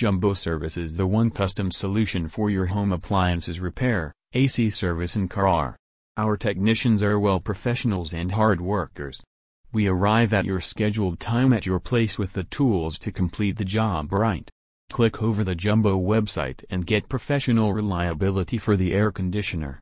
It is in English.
Jumbo Service is the one custom solution for your home appliances repair, AC service in Kharar. Our technicians are well professionals and hard workers. We arrive at your scheduled time at your place with the tools to complete the job right. Click over the Jumbo website and get professional reliability for the air conditioner.